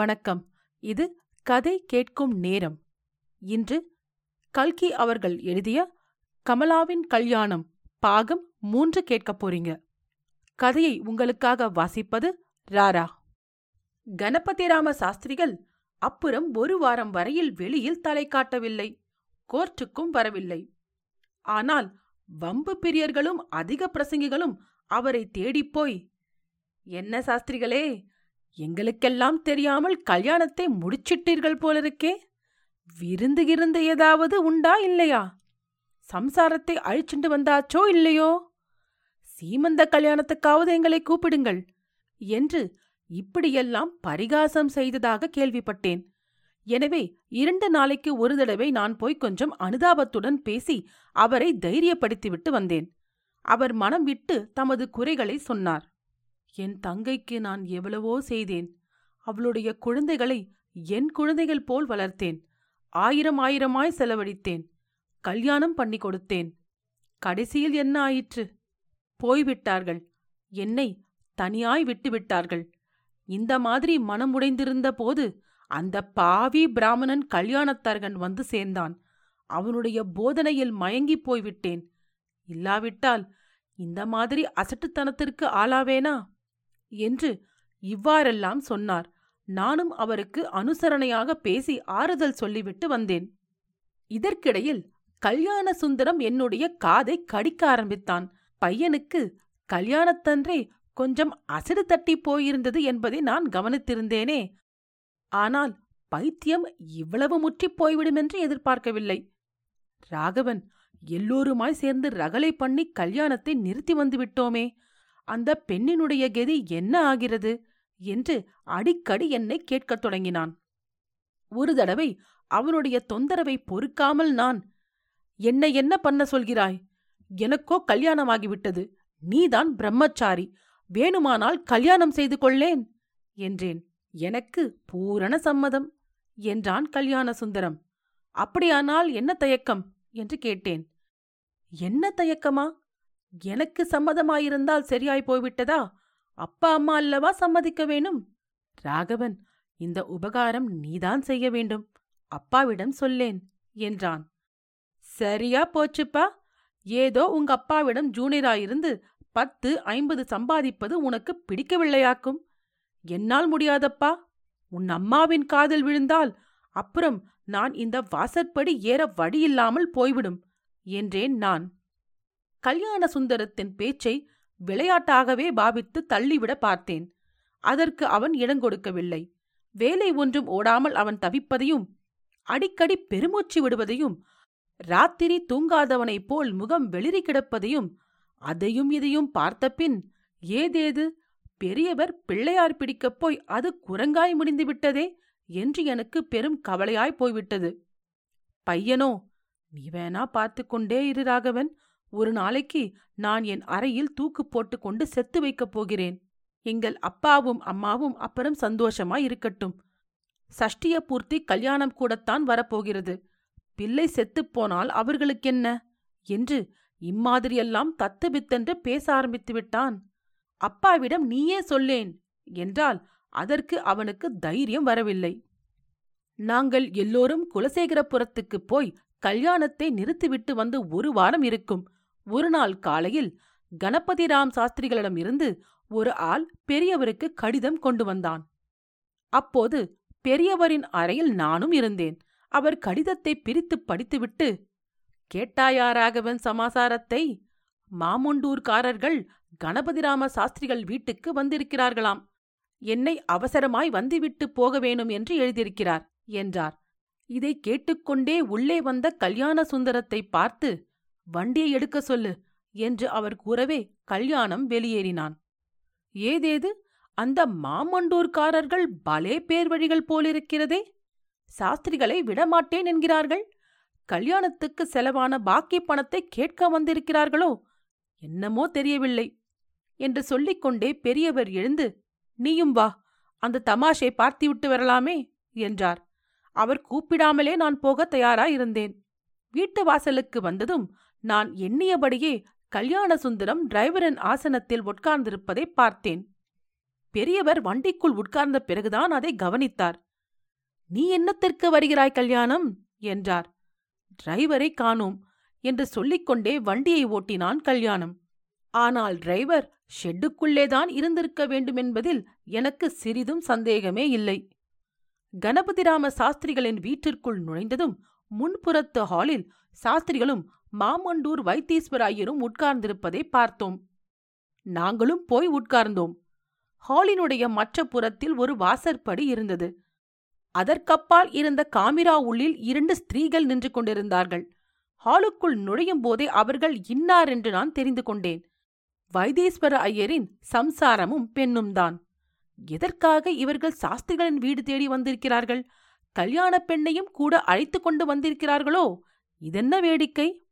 வணக்கம். இது கதை கேட்கும் நேரம். இன்று கல்கி அவர்கள் எழுதிய கமலாவின் கல்யாணம் பாகம் மூன்று கேட்கப் போறீங்க. கதையை உங்களுக்காக வாசிப்பது ராரா. கணபதிராம சாஸ்திரிகள் அப்புறம் ஒரு வாரம் வரையில் வெளியில் தலை காட்டவில்லை. கோர்ட்டுக்கும் வரவில்லை. ஆனால் வம்பு பிரியர்களும் அதிக பிரசங்கிகளும் அவரை தேடிப்போய் என்ன சாஸ்திரிகளே எங்களுக்கெல்லாம் தெரியாமல் கல்யாணத்தை முடிச்சிட்டீர்கள் போலிருக்கே. விருந்து கிருந்து ஏதாவது உண்டா இல்லையா? சம்சாரத்தை அழிச்சுண்டு வந்தாச்சோ இல்லையோ? சீமந்த கல்யாணத்துக்காவது எங்களை கூப்பிடுங்கள் என்று இப்படியெல்லாம் பரிகாசம் செய்ததாக கேள்விப்பட்டேன். எனவே இரண்டு நாளைக்கு ஒரு தடவை நான் போய் கொஞ்சம் அனுதாபத்துடன் பேசி அவரை தைரியப்படுத்திவிட்டு வந்தேன். அவர் மனம் விட்டு தமது குறைகளை சொன்னார். என் தங்கைக்கு நான் எவ்வளவோ செய்தேன். அவளுடைய குழந்தைகளை என் குழந்தைகள் போல் வளர்த்தேன். ஆயிரம் ஆயிரமாய் செலவழித்தேன். கல்யாணம் பண்ணி கொடுத்தேன். கடைசியில் என்ன ஆயிற்று? போய்விட்டார்கள். என்னை தனியாய் விட்டுவிட்டார்கள். இந்த மாதிரி மனமுடைந்திருந்த போது அந்த பாவி பிராமணன் கல்யாணத்தரகன் வந்து சேர்ந்தான். அவனுடைய போதனையில் மயங்கிப் போய்விட்டேன். இல்லாவிட்டால் இந்த மாதிரி அசட்டுத்தனத்திற்கு ஆளாவேனா? என்று இவ்வாறெல்லாம் சொன்னார். நானும் அவருக்கு அனுசரணையாக பேசி ஆறுதல் சொல்லிவிட்டு வந்தேன். இதற்கிடையில் கல்யாண சுந்தரம் என்னுடைய காதை கடிக்க ஆரம்பித்தான். பையனுக்கு கல்யாணத்தன்றே கொஞ்சம் அசடு தட்டி போயிருந்தது என்பதை நான் கவனித்திருந்தேனே. ஆனால் பைத்தியம் இவ்வளவு முற்றிப் போய்விடுமென்று எதிர்பார்க்கவில்லை. ராகவன் எல்லோருமாய் சேர்ந்து ரகலை பண்ணி கல்யாணத்தை நிறுத்தி வந்துவிட்டோமே அந்த பெண்ணினுடைய கதி என்ன ஆகிறது? என்று அடிக்கடி என்னை கேட்கத் தொடங்கினான். ஒரு தடவை அவனுடைய தொந்தரவை பொறுக்காமல் நான் என்னை என்ன பண்ண சொல்கிறாய்? எனக்கோ கல்யாணமாகிவிட்டது. நீதான் பிரம்மச்சாரி. வேணுமானால் கல்யாணம் செய்து கொள்ளேன் என்றேன். எனக்கு பூரண சம்மதம் என்றான் கல்யாண சுந்தரம். அப்படியானால் என்ன தயக்கம்? என்று கேட்டேன். என்ன தயக்கமா? எனக்கு சம்மதமாயிருந்தால் சரியாய் போய்விட்டதா? அப்பா அம்மா அல்லவா சம்மதிக்க வேணும்? ராகவன் இந்த உபகாரம் நீதான் செய்ய வேண்டும். அப்பாவிடம் சொல்லேன் என்றான். சரியா போச்சுப்பா. ஏதோ உங்க அப்பாவிடம் ஜூனியராயிருந்து பத்து ஐம்பது சம்பாதிப்பது உனக்கு பிடிக்கவில்லையாக்கும். என்னால் முடியாதப்பா. உன் அம்மாவின் காதில் விழுந்தால் அப்புறம் நான் இந்த வாசற்படி ஏற வழியில்லாமல் போய்விடும் என்றேன் நான். கல்யாண சுந்தரத்தின் பேச்சை விளையாட்டாகவே பாவித்து தள்ளிவிட பார்த்தேன். அதற்கு அவன் இடங்கொடுக்கவில்லை வேலை ஒன்றும் ஓடாமல் அவன் தவிப்பதையும் அடிக்கடி பெருமூச்சு விடுவதையும் ராத்திரி தூங்காதவனைப் போல் முகம் வெளிரி கிடப்பதையும் அதையும் இதையும் பார்த்தபின் ஏதேது பெரியவர் பிள்ளையார் பிடிக்கப் போய் அது குரங்காய் முடிந்து விட்டதே என்று எனக்கு பெரும் கவலையாய் போய்விட்டது. பையனோ நீ வேணா பார்த்து கொண்டே இரு ராகவன். ஒரு நாளைக்கு நான் என் அறையில் தூக்கு போட்டுக்கொண்டு செத்து வைக்கப் போகிறேன். எங்கள் அப்பாவும் அம்மாவும் அப்புறம் சந்தோஷமாய் இருக்கட்டும். சஷ்டிய பூர்த்தி கல்யாணம் கூடத்தான் வரப்போகிறது. பிள்ளை செத்துப் போனால் அவர்களுக்கென்ன? என்று இம்மாதிரியெல்லாம் தத்துபித்தென்று பேச ஆரம்பித்து விட்டான். அப்பாவிடம் நீயே சொல்லேன் என்றால் அதற்கு அவனுக்கு தைரியம் வரவில்லை. நாங்கள் எல்லோரும் குலசேகரபுரத்துக்குப் போய் கல்யாணத்தை நிறுத்திவிட்டு வந்து ஒரு வாரம் இருக்கும். ஒரு நாள் காலையில் கணபதிராம் சாஸ்திரிகளிடமிருந்து ஒரு ஆள் பெரியவருக்கு கடிதம் கொண்டு வந்தான். அப்போது பெரியவரின் அறையில் நானும் இருந்தேன். அவர் கடிதத்தை பிரித்து படித்துவிட்டு கேட்டாயா ராகவன் சமாசாரத்தை? மாமுண்டூர்காரர்கள் கணபதிராம சாஸ்திரிகள் வீட்டுக்கு வந்திருக்கிறார்களாம். என்னை அவசரமாய் வந்துவிட்டு போக வேணும் என்று எழுதியிருக்கிறார் என்றார். இதை கேட்டுக்கொண்டே உள்ளே வந்த கல்யாண சுந்தரத்தை பார்த்து வண்டியை எடுக்க சொல்லு என்று அவர் கூறவே கல்யாணம் வெளியேறினான். ஏதேது? அந்த மாமண்டூர்காரர்கள் பலே பேர் வழிகள் போலிருக்கிறதே? சாஸ்திரிகளை விடமாட்டேன் என்கிறார்கள்? கல்யாணத்துக்கு செலவான பாக்கி பணத்தை கேட்க வந்திருக்கிறார்களோ? என்னமோ தெரியவில்லை என்று சொல்லிக்கொண்டே பெரியவர் எழுந்து நீயும் வா அந்த தமாஷை பார்த்துவிட்டு வரலாமே என்றார். அவர் கூப்பிடாமலே நான் போக தயாராயிருந்தேன். வீட்டு வாசலுக்கு வந்ததும் நான் எண்ணியபடியே கல்யாண சுந்தரம் டிரைவரின் ஆசனத்தில் உட்கார்ந்திருப்பதை பார்த்தேன். பெரியவர் வண்டிக்குள் உட்கார்ந்த பிறகுதான் அதை கவனித்தார். நீ என்னத்திற்கு வருகிறாய் கல்யாணம்? என்றார். டிரைவரை காணோம் என்று சொல்லிக்கொண்டே வண்டியை ஓட்டினான் கல்யாணம். ஆனால் டிரைவர் ஷெட்டுக்குள்ளேதான் இருந்திருக்க வேண்டுமென்பதில் எனக்கு சிறிதும் சந்தேகமே இல்லை. கணபதிராம சாஸ்திரிகளின் வீட்டிற்குள் நுழைந்ததும் முன்புறத்து ஹாலில் சாஸ்திரிகளும் மாமண்டூர் வைத்தீஸ்வர ஐயரும் உட்கார்ந்திருப்பதை பார்த்தோம். நாங்களும் போய் உட்கார்ந்தோம். ஹாலினுடைய மற்ற புறத்தில் ஒரு வாசற்படி இருந்தது. அதற்கப்பால் இருந்த காமிரா உள்ளில் இரண்டு ஸ்திரீகள் நின்று கொண்டிருந்தார்கள். ஹாலுக்குள் நுழையும் போதே அவர்கள் இன்னார் என்று நான் தெரிந்து கொண்டேன். வைத்தீஸ்வர ஐயரின் சம்சாரமும் பெண்ணும் தான். எதற்காக இவர்கள் சாஸ்திரிகளின் வீடு தேடி வந்திருக்கிறார்கள்? கல்யாண பெண்ணையும் கூட அழைத்து கொண்டு வந்திருக்கிறார்களோ? இதென்ன வேடிக்கை?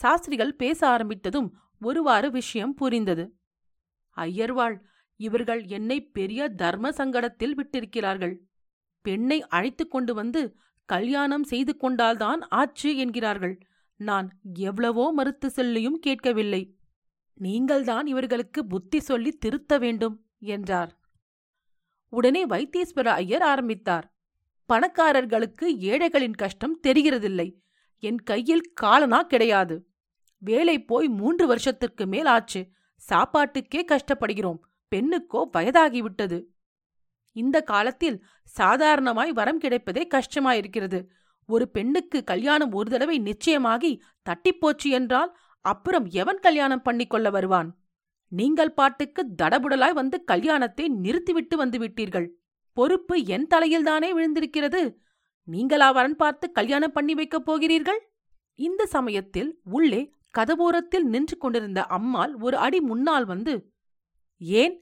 சாஸ்திரிகள் பேச ஆரம்பித்ததும் ஒருவாறு விஷயம் புரிந்தது. ஐயர்வாள் இவர்கள் என்னை பெரிய தர்ம சங்கடத்தில் விட்டிருக்கிறார்கள். பெண்ணை அழைத்து கொண்டு வந்து கல்யாணம் செய்து கொண்டால்தான் ஆச்சு என்கிறார்கள். நான் எவ்வளவோ மறுத்து சொல்லியும் கேட்கவில்லை. நீங்கள்தான் இவர்களுக்கு புத்தி சொல்லி திருத்த வேண்டும் என்றார். உடனே வைத்தீஸ்வர ஐயர் ஆரம்பித்தார். பணக்காரர்களுக்கு ஏழைகளின் கஷ்டம் தெரிகிறதில்லை. என் கையில் காலனா கிடையாது. வேலை போய் மூன்று வருஷத்திற்கு மேல் ஆச்சு சாப்பாட்டுக்கே கஷ்டப்படுகிறோம். பெண்ணுக்கோ வயதாகிவிட்டது. இந்த காலத்தில் சாதாரணமாய் வரம் கிடைப்பதே கஷ்டமாயிருக்கிறது. ஒரு பெண்ணுக்கு கல்யாணம் ஒரு தடவை நிச்சயமாகி தட்டிப்போச்சு என்றால் அப்புறம் எவன் கல்யாணம் பண்ணிக்கொள்ள வருவான்? நீங்கள் பாட்டுக்கு தடபுடலாய் வந்து கல்யாணத்தை நிறுத்திவிட்டு வந்து விட்டீர்கள். பொறுப்பு என் தலையில்தானே விழுந்திருக்கிறது? நீங்களா வரன் பார்த்து கல்யாணம் பண்ணி வைக்கப் போகிறீர்கள்? இந்த சமயத்தில் உள்ளே கதவோரத்தில் நின்று கொண்டிருந்த அம்மாள் ஒரு அடி முன்னால் வந்து ஏன்?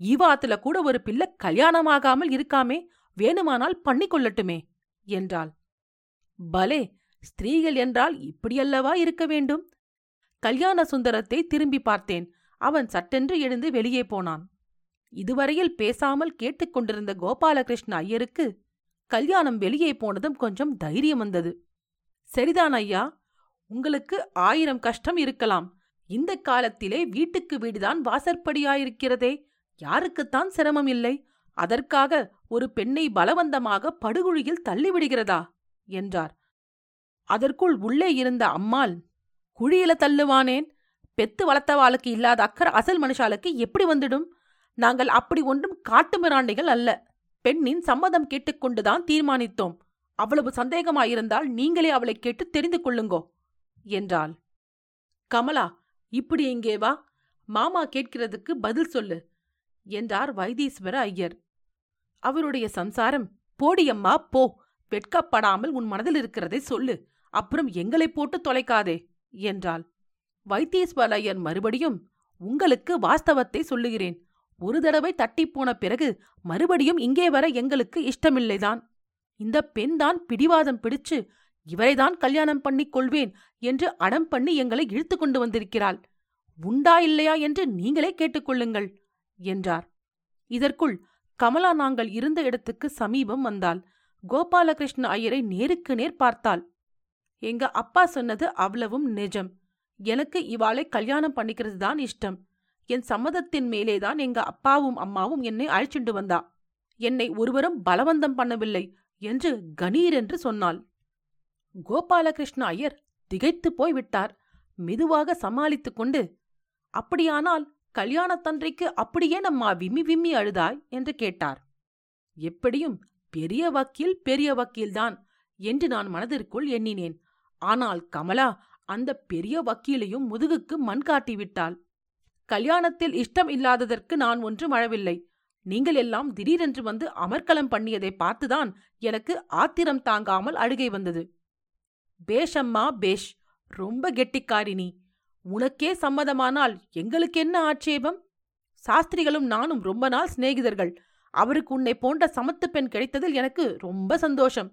ஈவாத்துல கூட ஒரு பிள்ளை கல்யாணமாகாமல் இருக்காமே வேணுமானால் பண்ணிக்கொள்ளட்டுமே என்றாள். பலே ஸ்திரீகள் என்றால் இப்படியல்லவா இருக்க வேண்டும்? கல்யாண சுந்தரத்தை திரும்பி பார்த்தேன். அவன் சட்டென்று எழுந்து வெளியே போனான். இதுவரையில் பேசாமல் கேட்டுக்கொண்டிருந்த கோபாலகிருஷ்ண ஐயருக்கு கல்யாணம் வெளியே போனதும் கொஞ்சம் தைரியம் வந்தது. சரிதான் ஐயா உங்களுக்கு ஆயிரம் கஷ்டம் இருக்கலாம். இந்த காலத்திலே வீட்டுக்கு வீடுதான் வாசற்படியாயிருக்கிறதே. யாருக்குத்தான் சிரமம் இல்லை. அதற்காக ஒரு பெண்ணை பலவந்தமாக படுகுழியில் தள்ளிவிடுகிறதா? என்றார். அதற்குள் உள்ளே இருந்த அம்மாள் குழியில தள்ளுவானேன். பெத்து வளர்த்தவாளுக்கு இல்லாத அக்கறை அசல் மனுஷாளுக்கு எப்படி வந்துடும்? நாங்கள் அப்படி ஒன்றும் காட்டு மிராண்டிகள் அல்ல. பெண்ணின் சம்மதம் கேட்டுக்கொண்டுதான் தீர்மானித்தோம். அவ்வளவு சந்தேகமாயிருந்தால் நீங்களே அவளை கேட்டு தெரிந்து கொள்ளுங்கோ என்றாள். கமலா இப்படி எங்கே வா மாமா கேட்கிறதுக்கு பதில் சொல்லு என்றார் வைத்தீஸ்வர ஐயர். அவருடைய சம்சாரம் போடியம்மா போ வெட்கப்படாமல் உன் மனதில் இருக்கிறதை சொல்லு அப்புறம் எங்களை போட்டு தொலைக்காதே என்றாள். வைத்தீஸ்வர ஐயர் மறுபடியும் உங்களுக்கு வாஸ்தவத்தை சொல்லுகிறேன் ஒரு தடவை தட்டிப்போன பிறகு மறுபடியும் இங்கே வர எங்களுக்கு இஷ்டமில்லைதான். இந்த பெண் தான் பிடிவாதம் பிடிச்சு இவரைதான் கல்யாணம் பண்ணிக் கொள்வேன் என்று அடம் பண்ணி எங்களை இழுத்து கொண்டு வந்திருக்கிறாள். உண்டா இல்லையா என்று நீங்களே கேட்டுக்கொள்ளுங்கள் என்றார். இதற்குள் கமலா நாங்கள் இருந்த இடத்துக்கு சமீபம் வந்தாள். கோபாலகிருஷ்ண ஐயரை நேருக்கு நேர் பார்த்தாள். எங்க அப்பா சொன்னது அவ்வளவும் நிஜம். எனக்கு இவாளை கல்யாணம் பண்ணிக்கிறது தான் இஷ்டம். என் சம்மதத்தின் மேலேதான் எங்க அப்பாவும் அம்மாவும் என்னை அழைச்சிண்டு வந்தா. என்னை ஒருவரும் பலவந்தம் பண்ணவில்லை என்று கணீர் என்று சொன்னாள். கோபாலகிருஷ்ண ஐயர் திகைத்து போய் விட்டார் மெதுவாக சமாளித்துக் கொண்டு அப்படியானால் கல்யாணத்தன்றைக்கு அப்படியே நம்மா விம்மி விம்மி அழுதாய்? என்று கேட்டார். எப்படியும் பெரிய வக்கீல் பெரிய வக்கீல்தான் என்று நான் மனதிற்குள் எண்ணினேன். ஆனால் கமலா அந்த பெரிய வக்கீலையும் முதுகுக்கு மண் காட்டிவிட்டாள் கல்யாணத்தில் இஷ்டம் இல்லாததற்கு நான் ஒன்றும் அழவில்லை. நீங்கள் எல்லாம் திடீரென்று வந்து அமர்க்கலம் பண்ணியதை பார்த்துதான் எனக்கு ஆத்திரம் தாங்காமல் அழுகை வந்தது. பேஷம்மா பேஷ் ரொம்ப கெட்டிக்காரினி உனக்கே சம்மதமானால் எங்களுக்கு என்ன ஆட்சேபம்? சாஸ்திரிகளும் நானும் ரொம்ப நாள் சிநேகிதர்கள். அவருக்கு உன்னை போன்ற சமத்து பெண் கிடைத்ததில் எனக்கு ரொம்ப சந்தோஷம்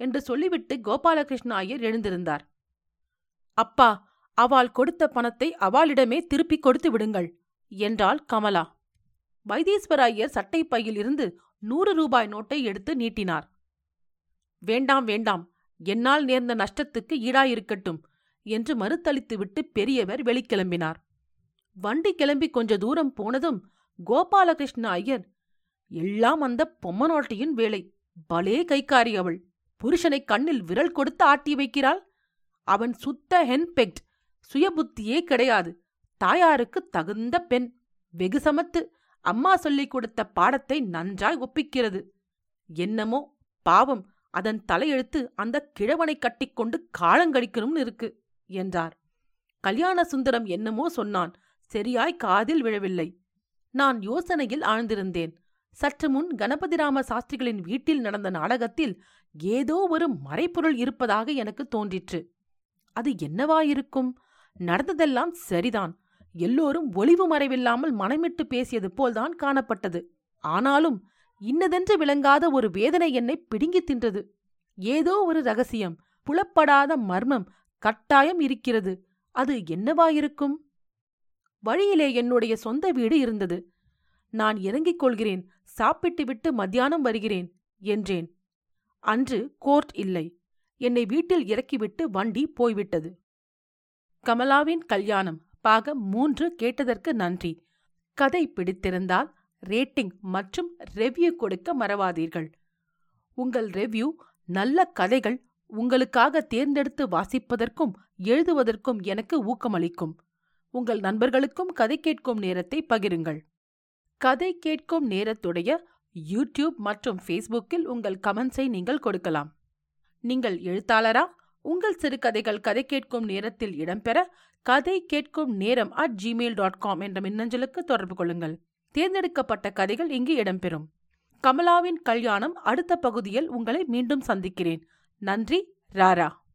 என்று சொல்லிவிட்டு கோபாலகிருஷ்ண ஐயர் எழுந்திருந்தார். அப்பா அவள் கொடுத்த பணத்தை அவளிடமே திருப்பிக் கொடுத்து விடுங்கள் என்றாள் கமலா. வைத்தீஸ்வர ஐயர் சட்டை பையில் இருந்து நூறு ரூபாய் நோட்டை எடுத்து நீட்டினார். வேண்டாம் வேண்டாம் என்னால் நேர்ந்த நஷ்டத்துக்கு ஈடாயிருக்கட்டும் என்று மறுத்தளித்துவிட்டு பெரியவர் வெளிக்கிளம்பினார். வண்டி கிளம்பி கொஞ்ச தூரம் போனதும் கோபாலகிருஷ்ண ஐயர் எல்லாம் அந்த பொம்மனோட்டையின் வேலை பலே கைக்காரி அவள் புருஷனை கண்ணில் விரல் கொடுத்து ஆட்டி வைக்கிறாள் அவன் சுத்த ஹென்பெக்ட் சுயபுத்தியே கிடையாது. தாயாருக்கு தகுந்த பெண். வெகு சமத்து. அம்மா சொல்லிக் கொடுத்த பாடத்தை நன்றாய் ஒப்பிக்கிறது. என்னமோ? பாவம். அதன் தலையெழுத்து அந்த கிழவனை கட்டிக்கொண்டு காலங்கடிக்கணும்னு இருக்கு என்றார். கல்யாண சுந்தரம் என்னமோ சொன்னான். சரியாய் காதில் விழவில்லை. நான் யோசனையில் ஆழ்ந்திருந்தேன். சற்று முன் கணபதிராம சாஸ்திரிகளின் வீட்டில் நடந்த நாடகத்தில் ஏதோ ஒரு மறைப்பொருள் இருப்பதாக எனக்கு தோன்றிற்று. அது என்னவாயிருக்கும்? நடந்ததெல்லாம் சரிதான். எல்லோரும் ஒளிவு மறைவில்லாமல் மனமிட்டு பேசியது போல்தான் காணப்பட்டது. ஆனாலும் இன்னதென்று விளங்காத ஒரு வேதனை என்னை பிடுங்கித் தின்றது. ஏதோ ஒரு ரகசியம் புலப்படாத மர்மம் கட்டாயம் இருக்கிறது. அது என்னவாயிருக்கும்? வழியிலே என்னுடைய சொந்த வீடு இருந்தது. நான் இறங்கிக் கொள்கிறேன். சாப்பிட்டு விட்டு மத்தியானம் வருகிறேன் என்றேன். அன்று கோர்ட் இல்லை. என்னை வீட்டில் இறக்கிவிட்டு வண்டி போய்விட்டது. கமலாவின் கல்யாணம் பாகம் மூன்று கேட்டதற்கு நன்றி. கதை பிடித்திருந்தால் ரேட்டிங் மற்றும் ரெவ்யூ கொடுக்க மறவாதீர்கள். உங்கள் ரெவ்யூ நல்ல கதைகள் உங்களுக்காக தேர்ந்தெடுத்து வாசிப்பதற்கும் எழுதுவதற்கும் எனக்கு ஊக்கமளிக்கும். உங்கள் நண்பர்களுக்கும் கதை கேட்கும் நேரத்தை பகிருங்கள். கதை கேட்கும் நேரத்துடைய யூடியூப் மற்றும் ஃபேஸ்புக்கில் உங்கள் கமெண்ட்ஸை நீங்கள் கொடுக்கலாம். நீங்கள் எழுத்தாளரா? உங்கள் சிறுகதைகள் கதை கேட்கும் நேரத்தில் இடம்பெற கதை கேட்கும் நேரம் அட் ஜிமெயில் டாட் காம் என்ற மின்னஞ்சலுக்கு தொடர்பு கொள்ளுங்கள். தேர்ந்தெடுக்கப்பட்ட கதைகள் இங்கு இடம்பெறும். கமலாவின் கல்யாணம் அடுத்த பகுதியில் உங்களை மீண்டும் சந்திக்கிறேன். நன்றி ராரா.